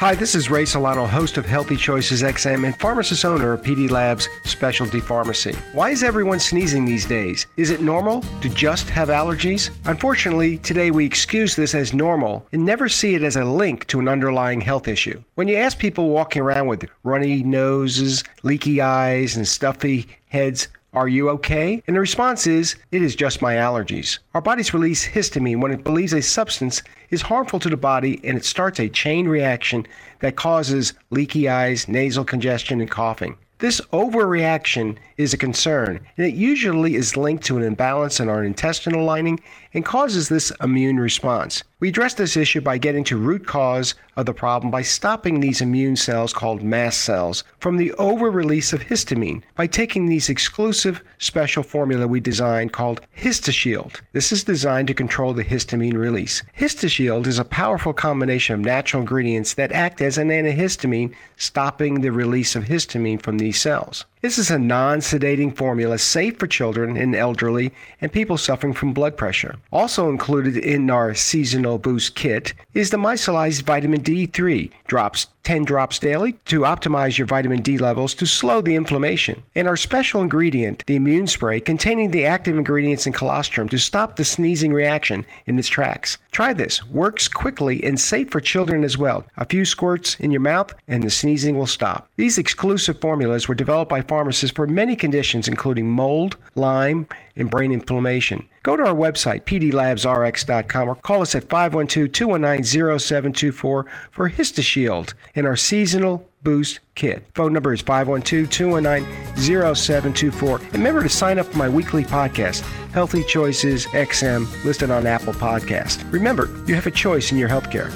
Hi, this is Ray Solano, host of Healthy Choices XM and pharmacist owner of PD Labs Specialty Pharmacy. Why is everyone sneezing these days? Is it normal to just have allergies? Unfortunately, today we excuse this as normal and never see it as a link to an underlying health issue. When you ask people walking around with runny noses, leaky eyes, and stuffy heads, are you okay? And the response is, it is just my allergies. Our bodies release histamine when it believes a substance is harmful to the body and it starts a chain reaction that causes leaky eyes, nasal congestion, and coughing. This overreaction is a concern, and it usually is linked to an imbalance in our intestinal lining and causes this immune response. We address this issue by getting to root cause of the problem by stopping these immune cells called mast cells from the over release of histamine by taking these exclusive special formula we designed called HistaShield. This is designed to control the histamine release. HistaShield is a powerful combination of natural ingredients that act as an antihistamine, stopping the release of histamine from these cells. This is a non sedating formula safe for children and elderly and people suffering from blood pressure. Also included in our seasonal boost kit is the micellized vitamin D3 drops 10 drops daily to optimize your vitamin D levels to slow the inflammation. And our special ingredient, the immune spray, containing the active ingredients in colostrum to stop the sneezing reaction in its tracks. Try this. Works quickly and safe for children as well. A few squirts in your mouth and the sneezing will stop. These exclusive formulas were developed by pharmacists for many conditions including mold, Lyme, and brain inflammation. Go to our website, pdlabsrx.com, or call us at 512 219 0724 for HistaShield and our seasonal boost kit. Phone number is 512 219 0724. And remember to sign up for my weekly podcast, Healthy Choices XM, listed on Apple Podcast. Remember, you have a choice in your healthcare.